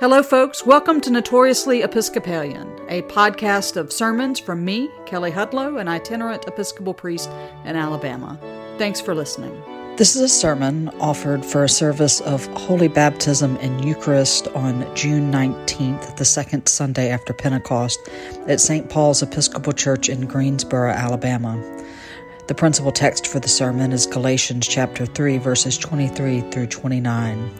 Hello, folks. Welcome to Notoriously Episcopalian, a podcast of sermons from me, Kelley Hudlow, an itinerant Episcopal priest in Alabama. Thanks for listening. This is a sermon offered for a service of Holy Baptism and Eucharist on June 19th, the second Sunday after Pentecost, at St. Paul's Episcopal Church in Greensboro, Alabama. The principal text for the sermon is Galatians chapter 3, verses 23 through 29.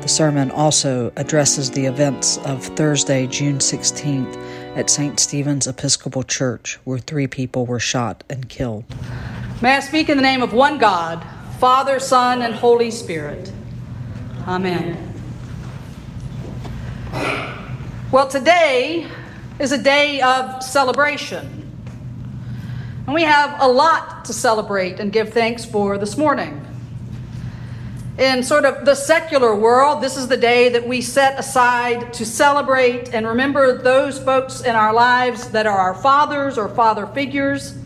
The sermon also addresses the events of Thursday, June 16th at St. Stephen's Episcopal Church, where three people were shot and killed. May I speak in the name of one God, Father, Son, and Holy Spirit. Amen. Well, today is a day of celebration. And we have a lot to celebrate and give thanks for this morning. In sort of the secular world, this is the day that we set aside to celebrate and remember those folks in our lives that are our fathers or father figures.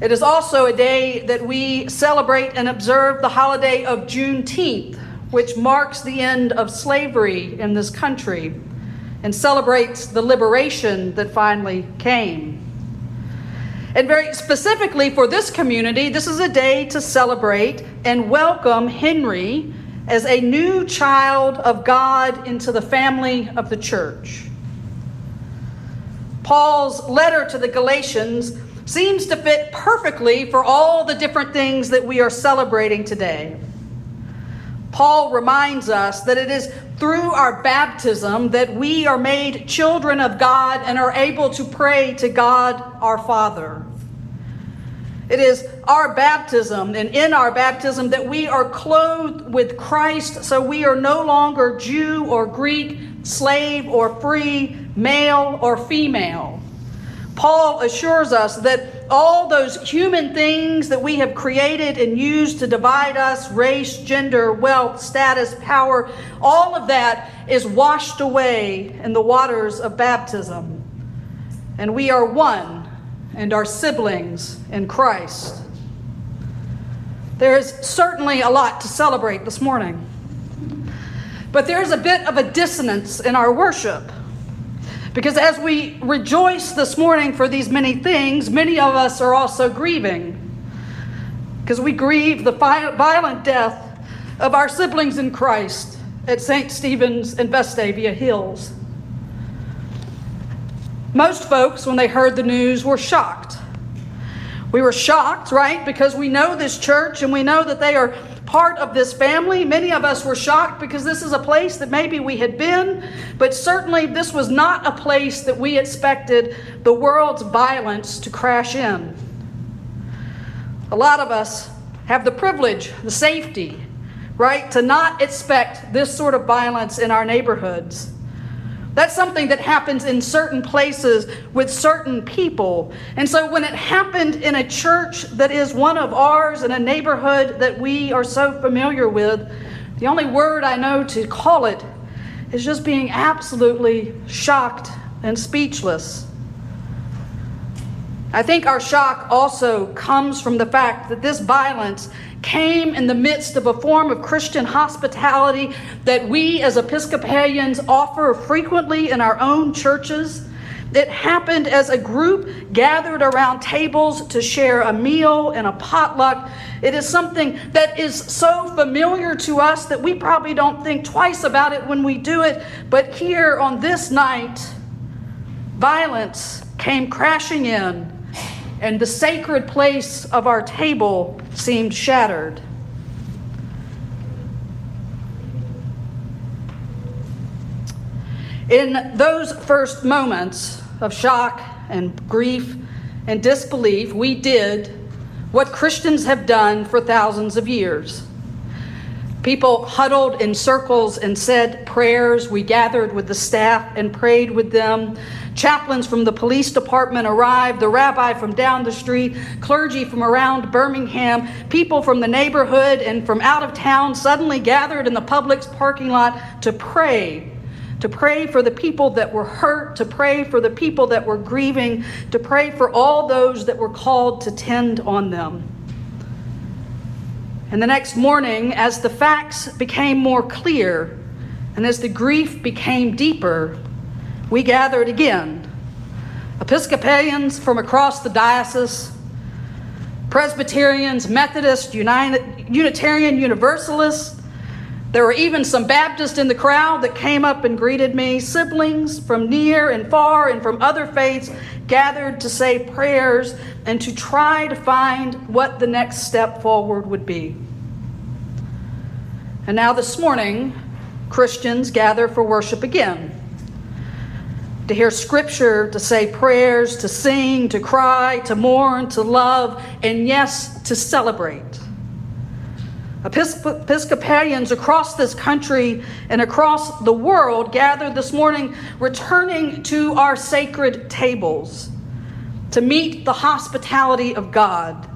It is also a day that we celebrate and observe the holiday of Juneteenth, which marks the end of slavery in this country and celebrates the liberation that finally came. And very specifically for this community, this is a day to celebrate and welcome Henry as a new child of God into the family of the church. Paul's letter to the Galatians seems to fit perfectly for all the different things that we are celebrating today. Paul reminds us that it is through our baptism that we are made children of God and are able to pray to God our Father. It is our baptism and in our baptism that we are clothed with Christ, so we are no longer Jew or Greek, slave or free, male or female. Paul assures us that all those human things that we have created and used to divide us race, gender, wealth, status, power all of that is washed away in the waters of baptism. And we are one and are siblings in Christ. There is certainly a lot to celebrate this morning. But there's a bit of a dissonance in our worship. Because as we rejoice this morning for these many things, many of us are also grieving. Because we grieve the violent death of our siblings in Christ at St. Stephen's and Vestavia Hills. Most folks, when they heard the news, were shocked. We were shocked, right? Because we know this church and we know that they are part of this family. Many of us were shocked because this is a place that maybe we had been, but certainly this was not a place that we expected the world's violence to crash in. A lot of us have the privilege, the safety, right, to not expect this sort of violence in our neighborhoods. That's something that happens in certain places with certain people. And so when it happened in a church that is one of ours, in a neighborhood that we are so familiar with, the only word I know to call it is just being absolutely shocked and speechless. I think our shock also comes from the fact that this violence came in the midst of a form of Christian hospitality that we as Episcopalians offer frequently in our own churches. It happened as a group gathered around tables to share a meal and a potluck. It is something that is so familiar to us that we probably don't think twice about it when we do it. But here on this night, violence came crashing in and the sacred place of our table seemed shattered. In those first moments of shock and grief and disbelief, we did what Christians have done for thousands of years. People huddled in circles and said prayers. We gathered with the staff and prayed with them. Chaplains from the police department arrived, the rabbi from down the street, clergy from around Birmingham, people from the neighborhood and from out of town suddenly gathered in the Publix parking lot to pray. To pray for the people that were hurt, to pray for the people that were grieving, to pray for all those that were called to tend on them. And the next morning, as the facts became more clear, And as the grief became deeper, we gathered again. Episcopalians from across the diocese, Presbyterians, Methodists, Unitarian Universalists. There were even some Baptists in the crowd that came up and greeted me. Siblings from near and far and from other faiths gathered to say prayers and to try to find what the next step forward would be. And now this morning, Christians gather for worship again to hear scripture, to say prayers, to sing, to cry, to mourn, to love, and yes, to celebrate. Episcopalians across this country and across the world gathered this morning, returning to our sacred tables to meet the hospitality of God,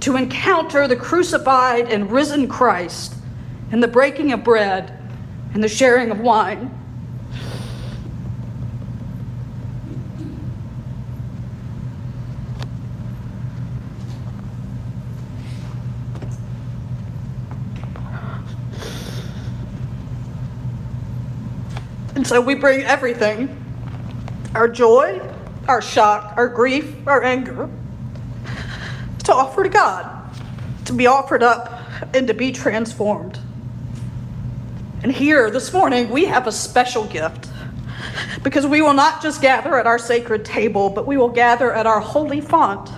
to encounter the crucified and risen Christ in the breaking of bread and the sharing of wine. So we bring everything. Our joy, our shock, our grief, our anger to offer to God, to be offered up and to be transformed. And here this morning, we have a special gift. Because we will not just gather at our sacred table, but we will gather at our holy font.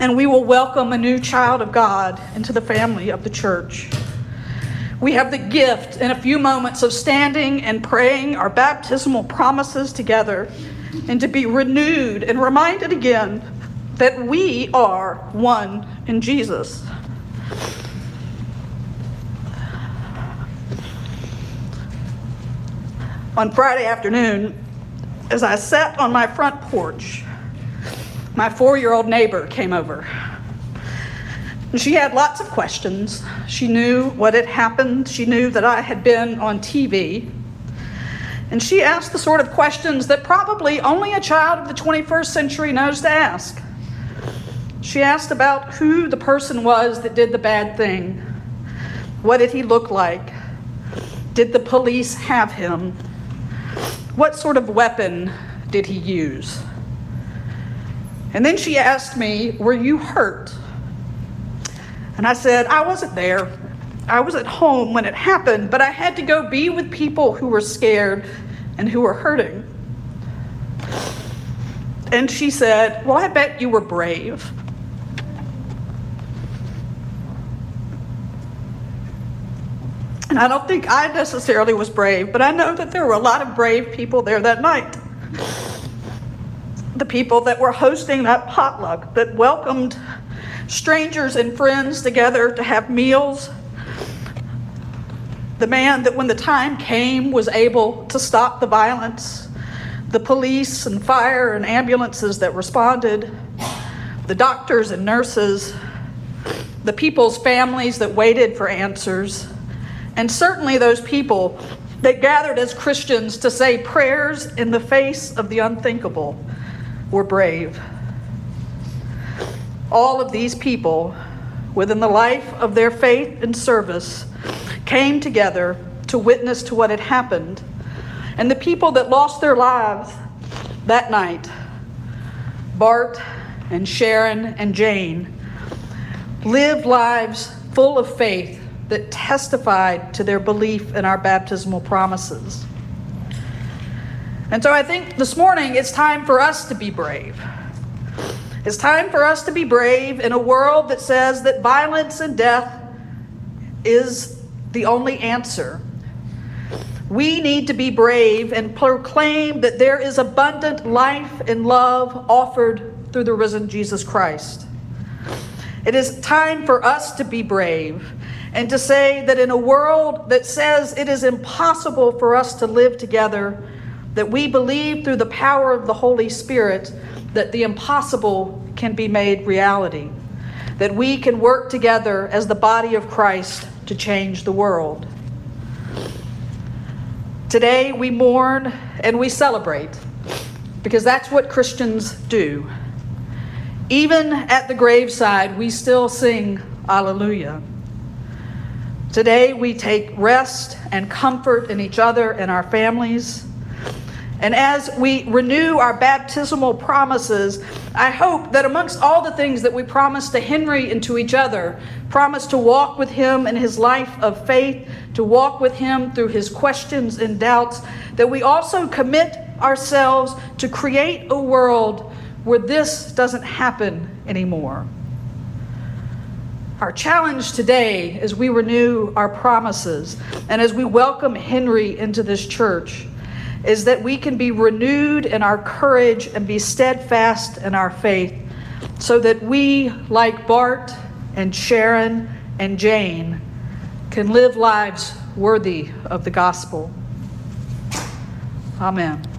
And we will welcome a new child of God into the family of the church we have the gift in a few moments of standing and praying our baptismal promises together and to be renewed and reminded again that we are one in Jesus. On Friday afternoon, as I sat on my front porch, my four year old neighbor came over. She had lots of questions. She knew what had happened. She knew that I had been on TV. And she asked the sort of questions that probably only a child of the 21st century knows to ask. She asked about who the person was that did the bad thing. What did he look like? Did the police have him? What sort of weapon did he use? And then she asked me, Were you hurt? And I said, I wasn't there. I was at home when it happened, but I had to go be with people who were scared and who were hurting. And she said, Well, I bet you were brave. And I don't think I necessarily was brave, but I know that there were a lot of brave people there that night. The people that were hosting that potluck that welcomed strangers and friends together to have meals. The man that, when the time came, was able to stop the violence. The police and fire and ambulances that responded. The doctors and nurses. The people's families that waited for answers. And certainly those people that gathered as Christians to say prayers in the face of the unthinkable were brave all of these people, within the life of their faith and service, came together to witness to what had happened. And the people that lost their lives that night, Bart and Sharon and Jane, lived lives full of faith that testified to their belief in our baptismal promises. And so I think this morning it's time for us to be brave. It's time for us to be brave in a world that says that violence and death is the only answer. We need to be brave and proclaim that there is abundant life and love offered through the risen Jesus Christ. It is time for us to be brave and to say that in a world that says it is impossible for us to live together, that we believe through the power of the Holy Spirit that the impossible can be made reality, that we can work together as the body of Christ to change the world. Today we mourn and we celebrate because that's what Christians do. Even at the graveside, we still sing Alleluia. Today, we take rest and comfort in each other and our families. And as we renew our baptismal promises, I hope that amongst all the things that we promise to Henry and to each other, promise to walk with him in his life of faith, to walk with him through his questions and doubts, that we also commit ourselves to create a world where this doesn't happen anymore. Our challenge today as we renew our promises and as we welcome Henry into this church is that we can be renewed in our courage and be steadfast in our faith so that we, like Bart and Sharon and Jane, can live lives worthy of the gospel. Amen.